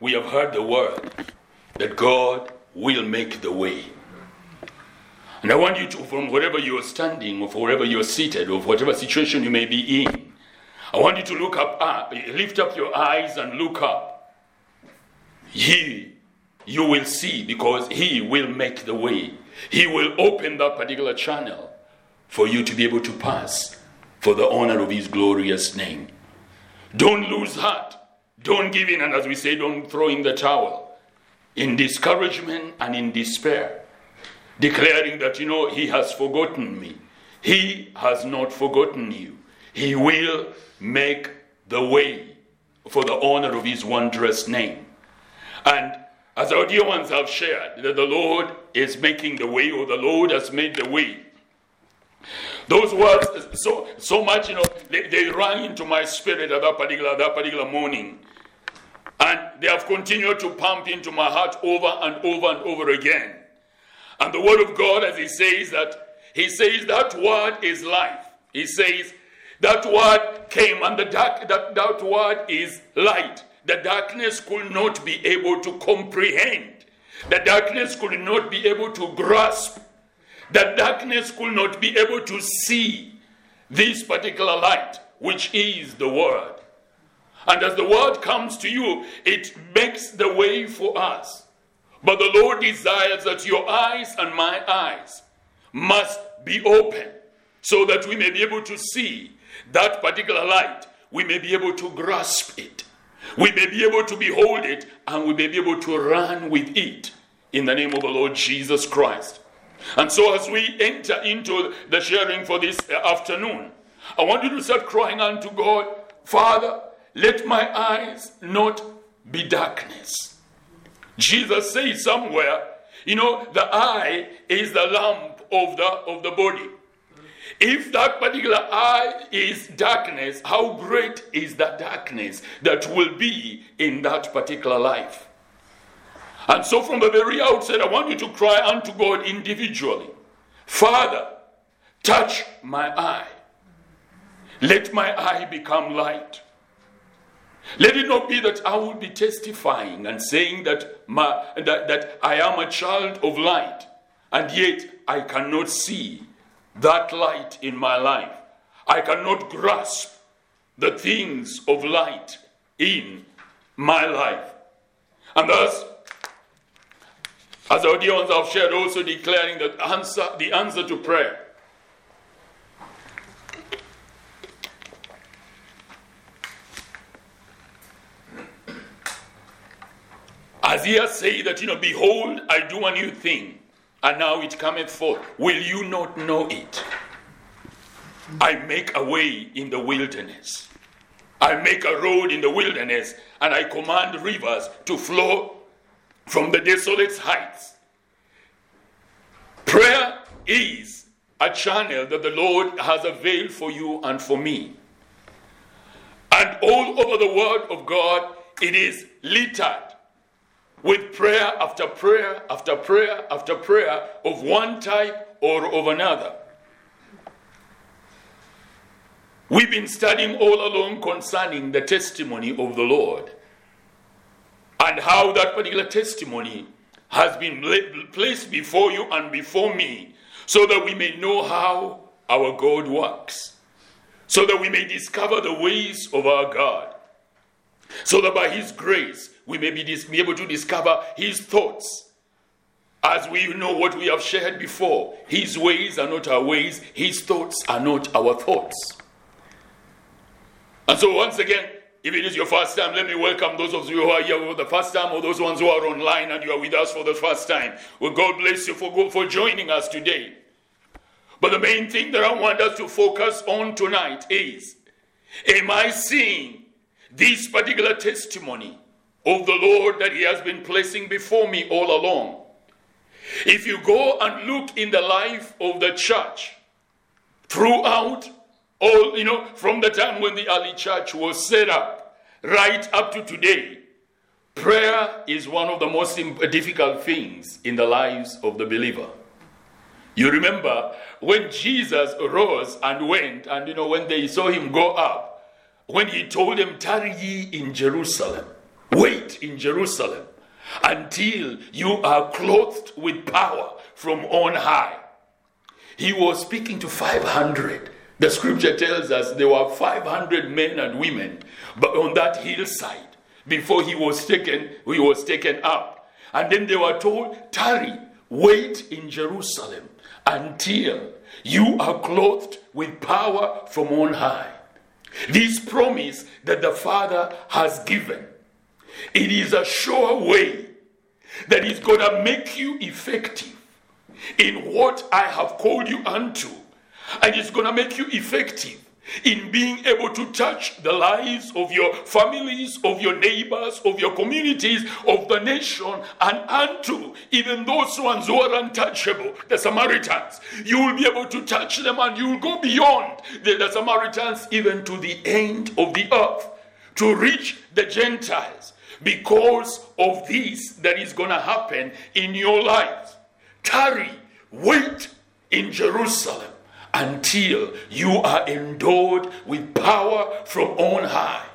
we have heard the word that God will make the way. And I want you to, from wherever you're standing, or wherever you're seated, or whatever situation you may be in, I want you to look up, up, lift up your eyes and look up. He, you will see, because He will make the way. He will open that particular channel for you to be able to pass for the honor of His glorious name. Don't lose heart. Don't give in, and as we say, don't throw in the towel. In discouragement and in despair, declaring that, you know, He has forgotten me. He has not forgotten you. He will make the way for the honor of His wondrous name. And as our dear ones have shared, that the Lord is making the way, or the Lord has made the way. Those words, so so much, you know, they, they rang into my spirit at that particular that particular morning, and they have continued to pump into my heart over and over and over again. And the word of God, as He says that He says that word is life. He says that word came, and the dark that that word is light. The darkness could not be able to comprehend. The darkness could not be able to grasp the darkness could not be able to see this particular light, which is the Word. And as the Word comes to you, it makes the way for us. But the Lord desires that your eyes and my eyes must be open so that we may be able to see that particular light. We may be able to grasp it. We may be able to behold it and we may be able to run with it in the name of the Lord Jesus Christ. And so, as we enter into the sharing for this uh, afternoon, I want you to start crying unto God, Father, let my eyes not be darkness. Jesus says somewhere, you know, the eye is the lamp of the of the body. If that particular eye is darkness, how great is that darkness that will be in that particular life? And so, from the very outset, I want you to cry unto God individually Father, touch my eye. Let my eye become light. Let it not be that I will be testifying and saying that, my, that, that I am a child of light, and yet I cannot see that light in my life. I cannot grasp the things of light in my life. And thus, as dear ones have shared, also declaring that answer, the answer to prayer. Has said that, you know, behold, I do a new thing, and now it cometh forth. Will you not know it? I make a way in the wilderness. I make a road in the wilderness, and I command rivers to flow from the desolate heights. Prayer is a channel that the Lord has availed for you and for me. And all over the Word of God, it is littered with prayer after prayer after prayer after prayer of one type or of another. We've been studying all along concerning the testimony of the Lord and how that particular testimony has been placed before you and before me so that we may know how our God works, so that we may discover the ways of our God, so that by His grace we may be, be able to discover His thoughts. As we know what we have shared before, His ways are not our ways, His thoughts are not our thoughts. And so, once again, if it is your first time, let me welcome those of you who are here for the first time or those ones who are online and you are with us for the first time. Well, God bless you for, for joining us today. But the main thing that I want us to focus on tonight is Am I seeing this particular testimony of the Lord that He has been placing before me all along? If you go and look in the life of the church throughout all, you know, from the time when the early church was set up right up to today, prayer is one of the most uh, difficult things in the lives of the believer. You remember when Jesus rose and went, and you know, when they saw him go up, when he told them, Tarry ye in Jerusalem Wait in Jerusalem until you are clothed with power from on high. He was speaking to 500. The scripture tells us there were 500 men and women but on that hillside before he was taken he was taken up. And then they were told, tarry, wait in Jerusalem until you are clothed with power from on high. This promise that the Father has given, it is a sure way that is going to make you effective in what I have called you unto, and it's going to make you effective in being able to touch the lives of your families, of your neighbors, of your communities, of the nation, and unto even those ones who are untouchable, the Samaritans. You will be able to touch them and you will go beyond the, the Samaritans even to the end of the earth to reach the Gentiles because of this that is going to happen in your life. Tarry, wait in Jerusalem until you are endowed with power from on high.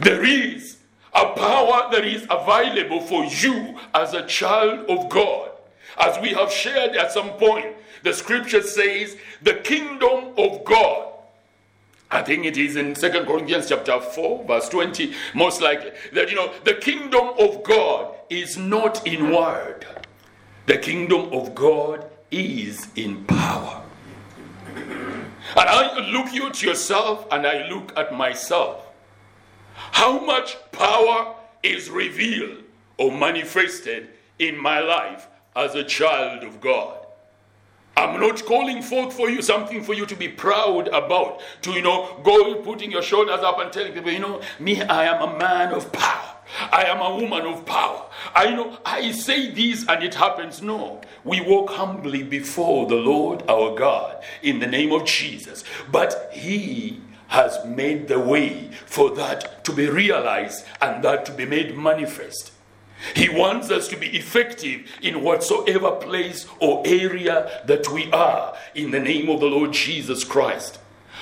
There is a power that is available for you as a child of God. As we have shared at some point, the scripture says the kingdom of God. I think it is in Second Corinthians chapter 4, verse 20, most likely, that you know the kingdom of God is not in word. The kingdom of God is in power. And I look you at yourself and I look at myself. How much power is revealed or manifested in my life as a child of God? I'm not calling forth for you something for you to be proud about, to, you know, go putting your shoulders up and telling people, you know, me, I am a man of power. I am a woman of power. I know I say this and it happens. No. We walk humbly before the Lord our God in the name of Jesus. But He has made the way for that to be realized and that to be made manifest. He wants us to be effective in whatsoever place or area that we are in the name of the Lord Jesus Christ.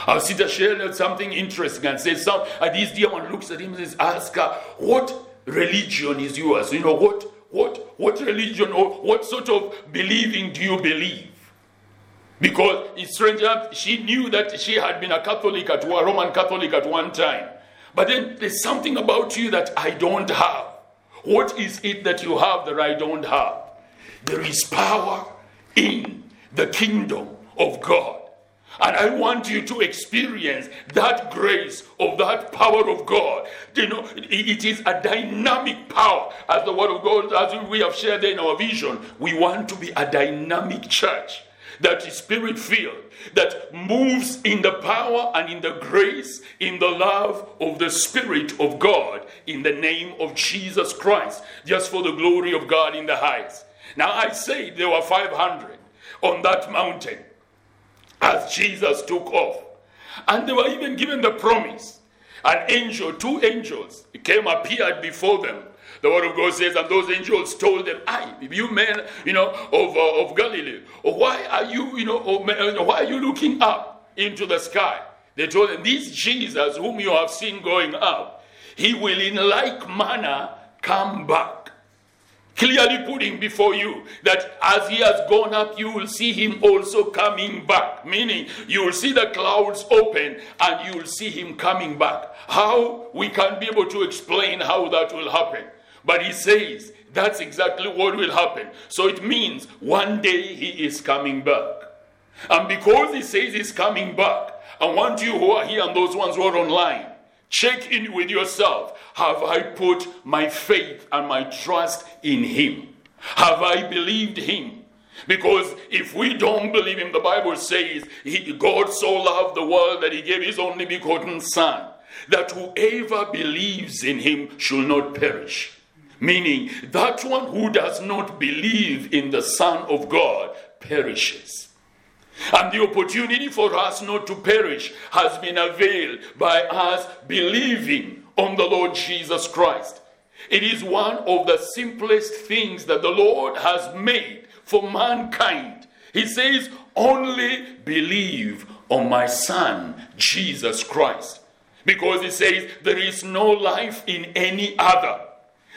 Our sister shared something interesting and says, some, and this dear one looks at him and says, ask her, what religion is yours? You know, what, what, what religion or what sort of believing do you believe? Because it's strange enough, she knew that she had been a Catholic at a Roman Catholic at one time. But then there's something about you that I don't have. What is it that you have that I don't have? There is power in the kingdom of God. And I want you to experience that grace of that power of God. You know, it is a dynamic power. As the word of God, as we have shared in our vision, we want to be a dynamic church that is spirit filled, that moves in the power and in the grace, in the love of the Spirit of God, in the name of Jesus Christ, just for the glory of God in the heights. Now, I say there were 500 on that mountain as Jesus took off. And they were even given the promise. An angel, two angels, came, appeared before them. The word of God says, and those angels told them, "I, you men, you know, of, uh, of Galilee, why are you, you know, uh, why are you looking up into the sky?" They told them, "This Jesus, whom you have seen going up, he will in like manner come back." Clearly putting before you that as he has gone up, you will see him also coming back. Meaning, you will see the clouds open and you will see him coming back. How? We can't be able to explain how that will happen. But he says that's exactly what will happen. So it means one day he is coming back. And because he says he's coming back, I want you who are here and those ones who are online Check in with yourself. Have I put my faith and my trust in Him? Have I believed Him? Because if we don't believe Him, the Bible says he, God so loved the world that He gave His only begotten Son, that whoever believes in Him shall not perish. Meaning, that one who does not believe in the Son of God perishes. And the opportunity for us not to perish has been availed by us believing on the Lord Jesus Christ. It is one of the simplest things that the Lord has made for mankind. He says, Only believe on my Son, Jesus Christ. Because he says, There is no life in any other.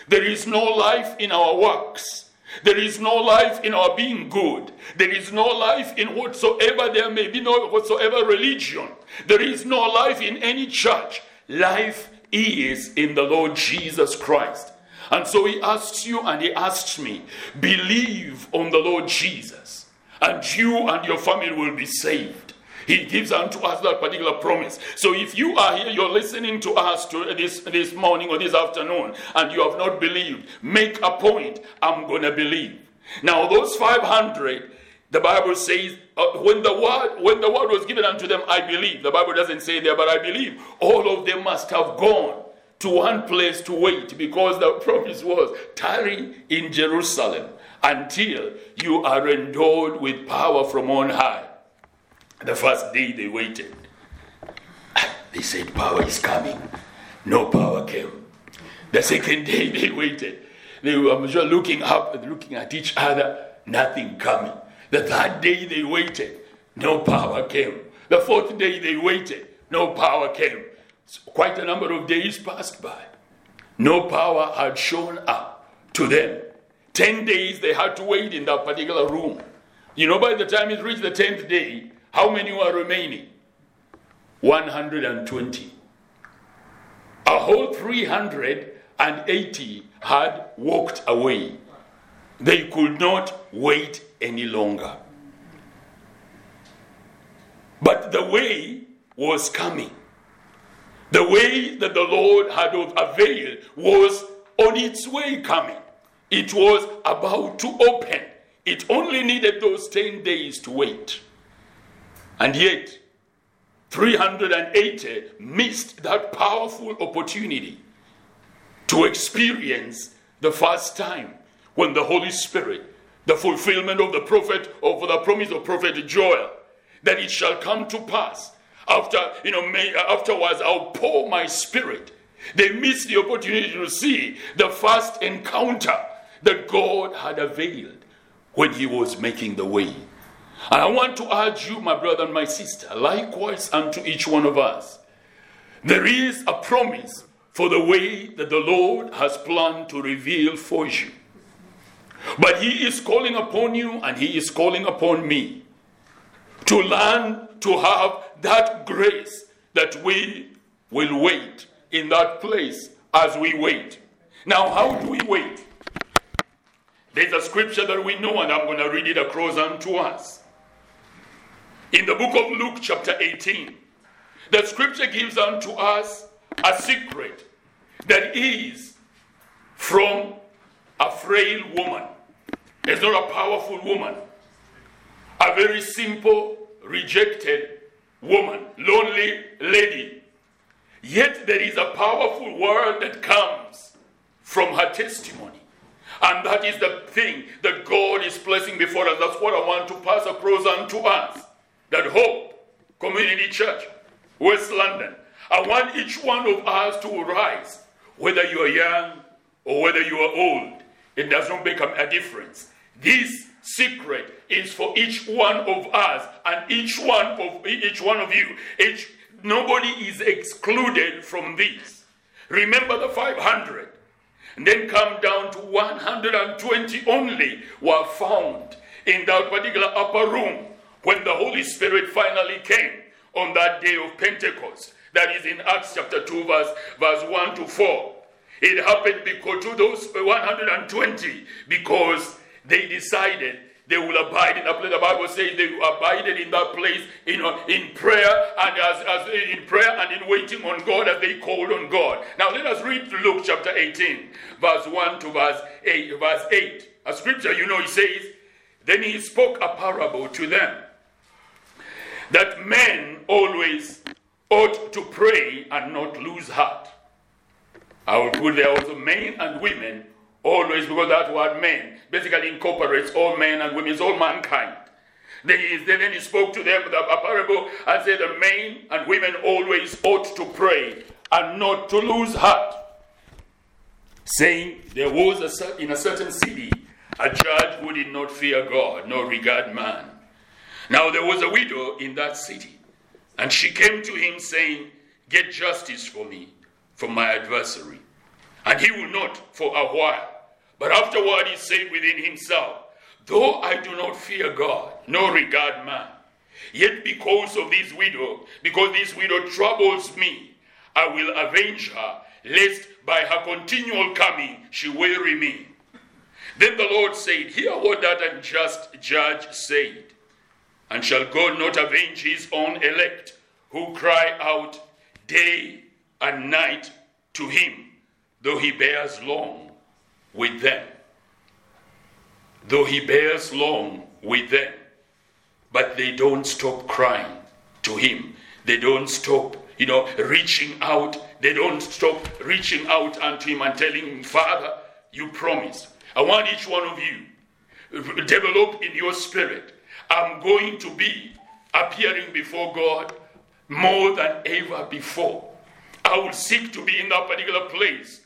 There is no life in our works. There is no life in our being good. There is no life in whatsoever there may be, no whatsoever religion. There is no life in any church. Life is in the Lord Jesus Christ. And so he asks you and he asks me, believe on the Lord Jesus, and you and your family will be saved. He gives unto us that particular promise. So if you are here, you're listening to us to this, this morning or this afternoon, and you have not believed, make a point. I'm going to believe. Now, those 500, the Bible says, uh, when the word when the word was given unto them, I believe. The Bible doesn't say there, but I believe. All of them must have gone to one place to wait because the promise was tarry in Jerusalem until you are endowed with power from on high. The first day they waited. They said, Power is coming. No power came. The second day they waited. They were sure, looking up and looking at each other, nothing coming. The third day they waited, no power came. The fourth day they waited, no power came. So quite a number of days passed by. No power had shown up to them. Ten days they had to wait in that particular room. You know, by the time it reached the tenth day, how many were remaining? 120. A whole 380 had walked away. They could not wait any longer. But the way was coming. The way that the Lord had availed was on its way coming. It was about to open. It only needed those 10 days to wait. And yet, 380 missed that powerful opportunity to experience the first time when the Holy Spirit, the fulfillment of the prophet, of the promise of prophet Joel, that it shall come to pass after, you know, may, afterwards I'll pour my spirit. They missed the opportunity to see the first encounter that God had availed when He was making the way. And I want to urge you, my brother and my sister, likewise unto each one of us, there is a promise for the way that the Lord has planned to reveal for you. But He is calling upon you and He is calling upon me to learn to have that grace that we will wait in that place as we wait. Now, how do we wait? There's a scripture that we know, and I'm going to read it across unto us. In the book of Luke, chapter 18, the scripture gives unto us a secret that is from a frail woman. It's not a powerful woman, a very simple, rejected woman, lonely lady. Yet there is a powerful word that comes from her testimony. And that is the thing that God is placing before us. That's what I want to pass across unto us that Hope Community Church, West London, I want each one of us to rise, whether you are young or whether you are old. It does not make a difference. This secret is for each one of us and each one of each one of you. Each, nobody is excluded from this. Remember the 500 and then come down to 120 only were found in that particular upper room when the Holy Spirit finally came on that day of Pentecost. That is in Acts chapter 2, verse, verse 1 to 4. It happened because to those 120 because they decided they will abide in that place. The Bible says they abided in that place in, uh, in prayer and as, as in prayer and in waiting on God as they called on God. Now let us read Luke chapter 18, verse 1 to verse 8. Verse 8. A scripture, you know, he says, Then he spoke a parable to them that men always ought to pray and not lose heart. I would put there also men and women always because that word men basically incorporates all men and women, all mankind. Then he, then he spoke to them with a parable and said the men and women always ought to pray and not to lose heart. Saying there was a, in a certain city a judge who did not fear God nor regard man. Now there was a widow in that city, and she came to him saying, get justice for me from my adversary. And he will not for a while. But afterward he said within himself, Though I do not fear God, nor regard man, yet because of this widow, because this widow troubles me, I will avenge her, lest by her continual coming she weary me. Then the Lord said, Hear what that unjust judge said. And shall God not avenge his own elect, who cry out day and night to him, though he bears long with them? Though he bears long with them, but they don't stop crying to him. They don't stop, you know, reaching out. They don't stop reaching out unto him and telling him, Father, you promised. I want each one of you develop in your spirit. I'm going to be appearing before God more than ever before. I will seek to be in that particular place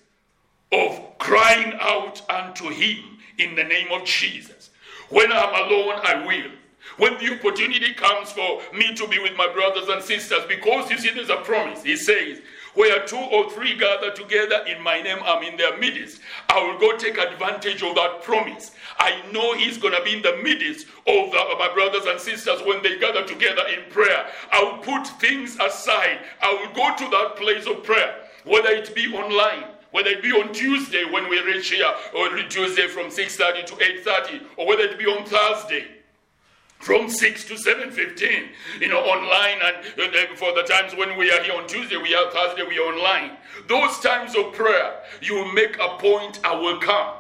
of crying out unto Him in the name of Jesus. When I'm alone, I will. When the opportunity comes for me to be with my brothers and sisters, because you see, there's a promise. He says, where two or three gather together in my name, I'm in their midst. I will go take advantage of that promise. I know He's going to be in the midst of, the, of my brothers and sisters when they gather together in prayer. I will put things aside. I will go to that place of prayer, whether it be online whether it be on Tuesday when we reach here, or Tuesday from 6.30 to 8.30, or whether it be on Thursday from 6 to 7.15 you know online and uh, for the times when we are here on tuesday we are thursday we are online. Those times of prayer you make a point i will come.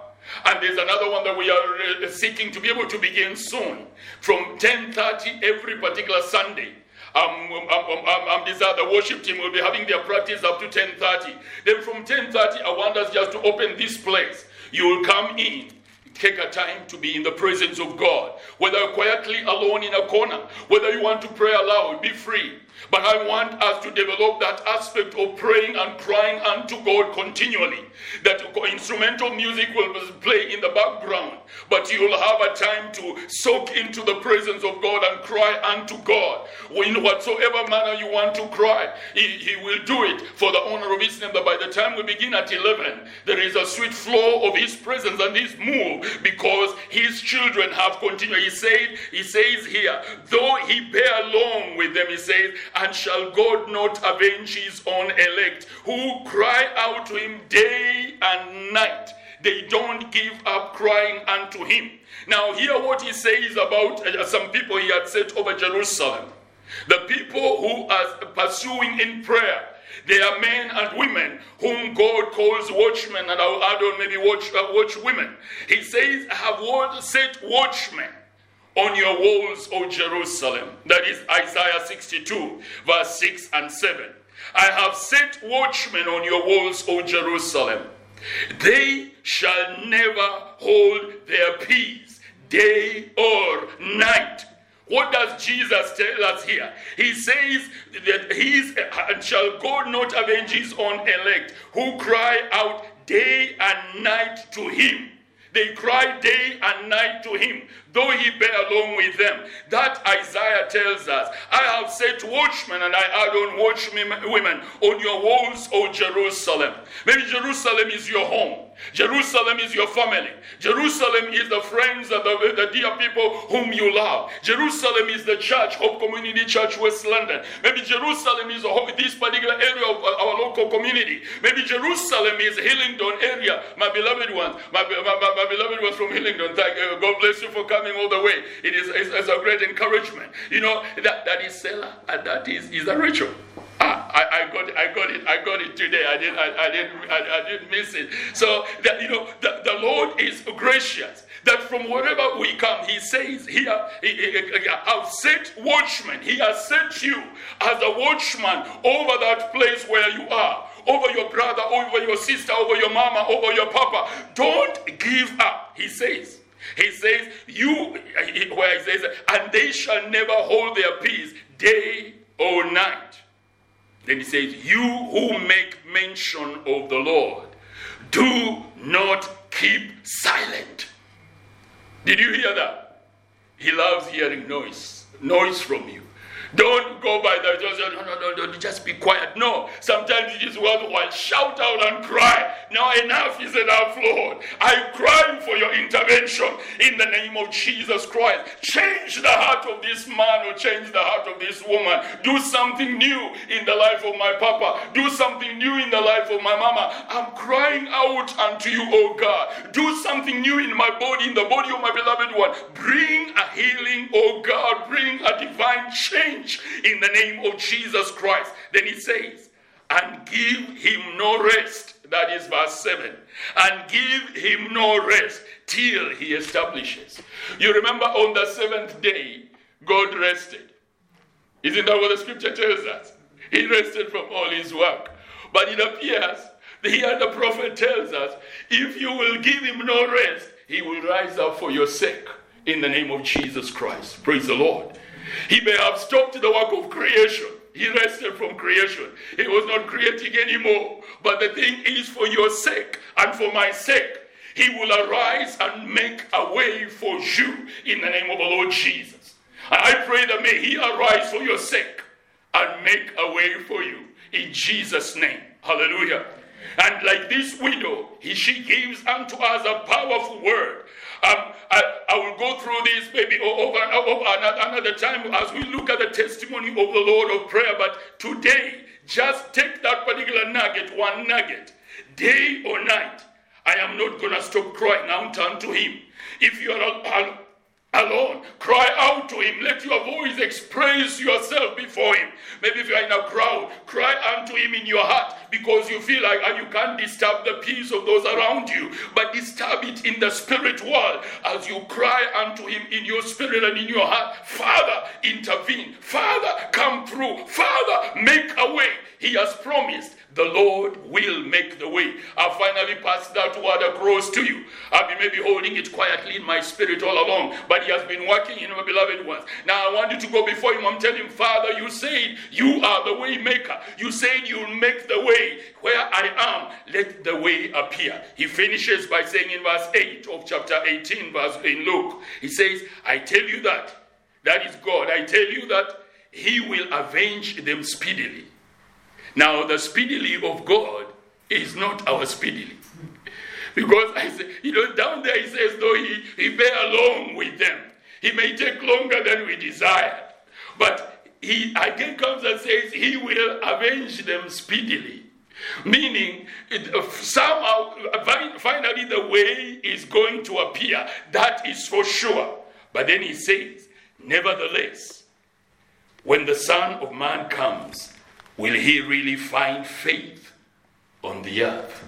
And there's another one that we are uh, seeking to be able to begin soon. From 10.30 every particular sunday um, um, um, um, um, the worship team will be having their practice up to 10.30 then from 10.30 i want us just to open this place. You will come in Take a time to be in the presence of God. Whether quietly alone in a corner, whether you want to pray aloud, be free. But I want us to develop that aspect of praying and crying unto God continually. That instrumental music will play in the background, but you'll have a time to soak into the presence of God and cry unto God. In whatsoever manner you want to cry, He, he will do it for the honor of His name. That by the time we begin at 11, there is a sweet flow of His presence and His move because His children have continued. He said, He says here, though He bear long with them, He says, and shall God not avenge his own elect who cry out to him day and night? They don't give up crying unto him. Now, hear what he says about uh, some people he had set over Jerusalem. The people who are pursuing in prayer. They are men and women whom God calls watchmen, and I'll add on maybe watch, uh, watch women. He says, have set watchmen on your walls, O Jerusalem. That is Isaiah 62, verse 6 and 7. I have set watchmen on your walls, O Jerusalem. They shall never hold their peace, day or night. What does Jesus tell us here? He says that he shall God not avenge his own elect who cry out day and night to him. They cry day and night to him though he bear along with them. That Isaiah tells us, I have set watchmen and I add on watchmen women on your walls, O Jerusalem. Maybe Jerusalem is your home. Jerusalem is your family. Jerusalem is the friends and the, the dear people whom you love. Jerusalem is the church, Hope Community Church, West London. Maybe Jerusalem is this particular area of our local community. Maybe Jerusalem is Hillingdon area. My beloved ones, my, my, my, my beloved ones from Hillingdon. Thank, uh, God bless you for coming all the way. It is it's, it's a great encouragement. You know that that is Selah and that is is a ritual. Ah, I, I, got it, I got it, I got it today. I didn't, I, I didn't, I, I, didn't miss it. So that you know, the, the Lord is gracious. That from wherever we come, He says, "Here, he, he, he, I've set watchmen. He has sent you as a watchman over that place where you are, over your brother, over your sister, over your mama, over your papa. Don't give up." He says. He says, You, where he says, and they shall never hold their peace day or night. Then he says, You who make mention of the Lord, do not keep silent. Did you hear that? He loves hearing noise, noise from you. Don't go by the just no, no, no, no, just be quiet. No, sometimes it is worthwhile. Shout out and cry. Now enough is enough, Lord. I cry for your intervention in the name of Jesus Christ. Change the heart of this man or change the heart of this woman. Do something new in the life of my papa. Do something new in the life of my mama. I'm crying out unto you, oh God. Do something new in my body, in the body of my beloved one. Bring a healing, oh God. Bring a divine change change in the name of Jesus Christ. Then he says, and give him no rest. That is verse 7. And give him no rest till he establishes. You remember on the seventh day, God rested. Isn't that what the scripture tells us? He rested from all his work. But it appears here the prophet tells us if you will give him no rest, he will rise up for your sake in the name of Jesus Christ. Praise the Lord. He may have stopped the work of creation. He rested from creation. He was not creating anymore. But the thing is, for your sake and for my sake, He will arise and make a way for you in the name of the Lord Jesus. And I pray that may He arise for your sake and make a way for you in Jesus' name. Hallelujah. And like this widow, he, she gives unto us a powerful word um, I, I, will go through this maybe over, over another time as we look at the testimony of the Lord of prayer. But today, just take that particular nugget, one nugget, day or night. I am not going to stop crying out unto Him. If you are alone. Cry out to him. Let your voice express yourself before him. Maybe if you're in a crowd, cry unto him in your heart because you feel like ah, you can't disturb the peace of those around you, but disturb it in the spirit world as you cry unto him in your spirit and in your heart. Father, intervene. Father, come through. Father, make a way. He has promised the Lord will make the way. I'll finally passed that word across to you. I've been maybe holding it quietly in my spirit all along, but He has been working in my beloved ones. Now I want you to go before Him. I'm telling Him, Father, you said you are the way maker. You said you'll make the way where I am. Let the way appear. He finishes by saying in verse 8 of chapter 18, verse in Luke, He says, I tell you that, that is God. I tell you that He will avenge them speedily. Now, the speedily of God is not our speedily. Because I say, you know, down there he says, though he, he bear along with them, he may take longer than we desire. But he again comes and says, he will avenge them speedily. Meaning, it, uh, somehow, finally, the way is going to appear. That is for sure. But then he says, Nevertheless, when the Son of Man comes, will he really find faith on the earth?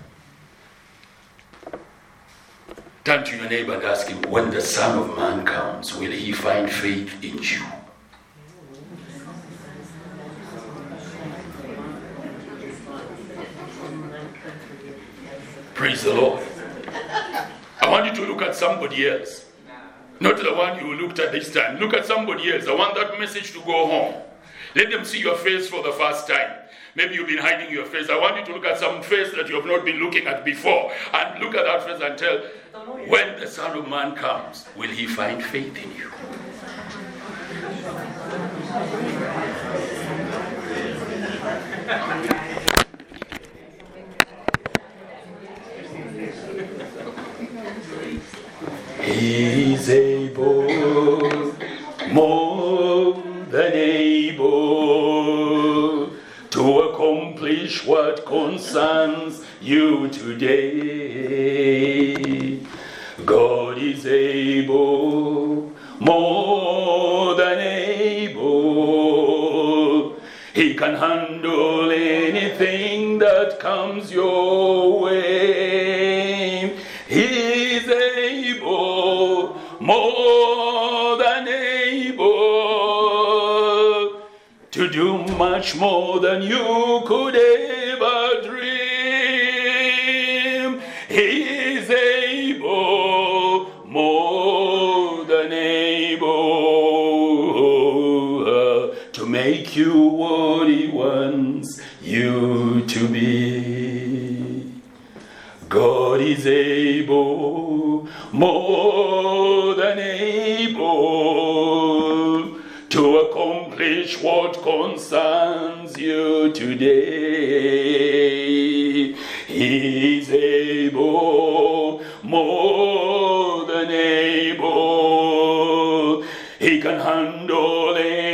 Turn to your neighbor and ask him, when the Son of Man comes, will he find faith in you? Praise the Lord. I want you to look at somebody else. Not the one you looked at this time. Look at somebody else. I want that message to go home. Let them see your face for the first time. Maybe you've been hiding your face. I want you to look at some face that you have not been looking at before. And look at that face and tell, when the Son of Man comes, will he find faith in you? He's able more what concerns you today. God is able, more than able. He can handle anything that comes your way. He's able, more than able, to do much more than you could ever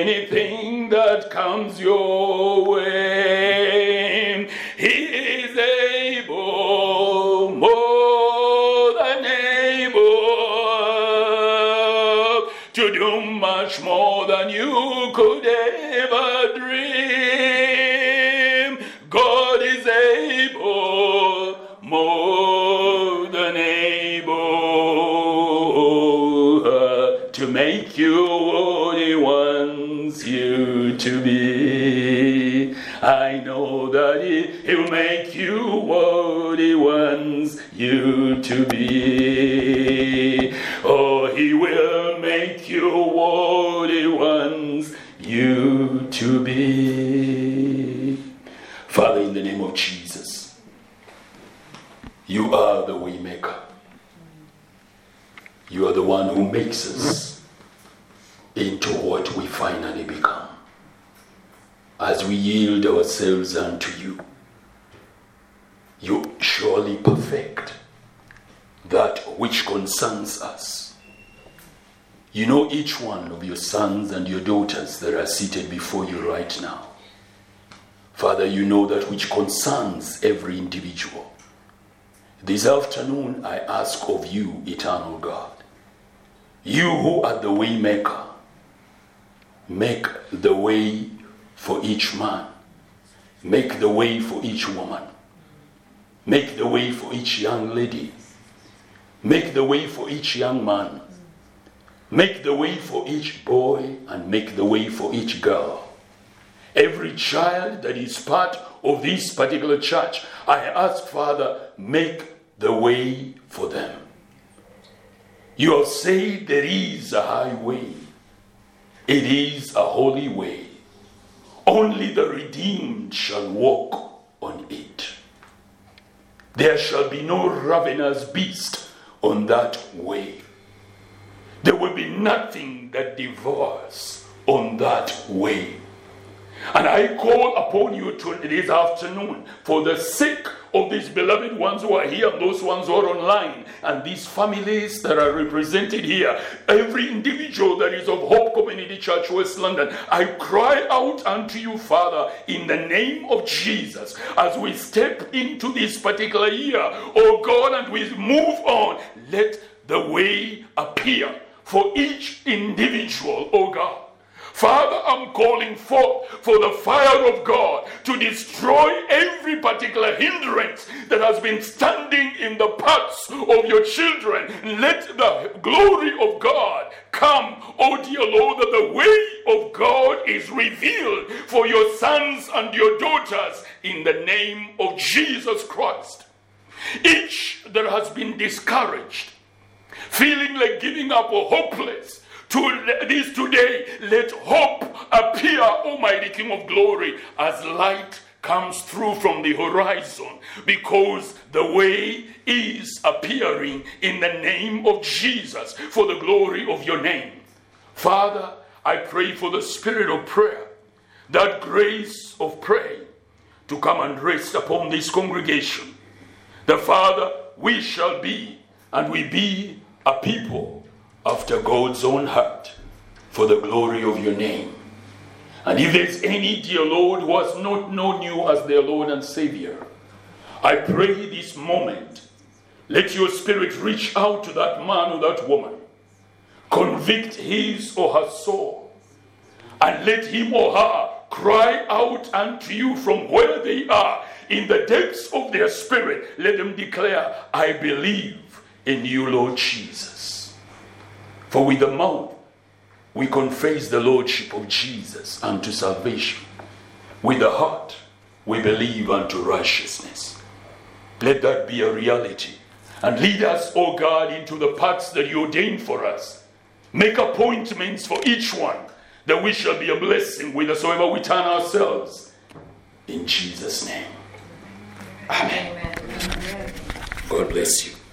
anything that comes your way. You are the one who makes us into what we finally become. As we yield ourselves unto you, you surely perfect that which concerns us. You know each one of your sons and your daughters that are seated before you right now. Father, you know that which concerns every individual. This afternoon, I ask of you, eternal God, you who are the waymaker, make the way for each man, make the way for each woman, make the way for each young lady, make the way for each young man, make the way for each boy, and make the way for each girl. Every child that is part of this particular church, I ask, Father, make the way for them. You have said there is a highway, it is a holy way. Only the redeemed shall walk on it. There shall be no ravenous beast on that way. There will be nothing that devours on that way. And I call upon you to this afternoon for the sake of these beloved ones who are here those ones who are online and these families that are represented here. Every individual that is of Hope Community Church West London, I cry out unto you, Father, in the name of Jesus, as we step into this particular year, oh God, and we move on, let the way appear for each individual, oh God. Father, I'm calling forth for the fire of God to destroy every particular hindrance that has been standing in the paths of your children. Let the glory of God come, oh dear Lord, that the way of God is revealed for your sons and your daughters in the name of Jesus Christ. Each that has been discouraged, feeling like giving up or hopeless, to this today, let hope appear, Almighty King of glory, as light comes through from the horizon because the way is appearing in the name of Jesus for the glory of your name. Father, I pray for the spirit of prayer, that grace of prayer to come and rest upon this congregation. The Father, we shall be, and we be a people after God's own heart for the glory of your name. And if there's any, dear Lord, who has not known you as their Lord and Savior, I pray this moment, let your spirit reach out to that man or that woman, convict his or her soul, and let him or her cry out unto you from where they are in the depths of their spirit. Let them declare, I believe in you, Lord Jesus. For with the mouth we confess the Lordship of Jesus unto salvation. With the heart we believe unto righteousness. Let that be a reality. And lead us, O God, into the paths that you ordained for us. Make appointments for each one that we shall be a blessing whithersoever we turn ourselves. In Jesus' name. Amen. Amen. God bless you.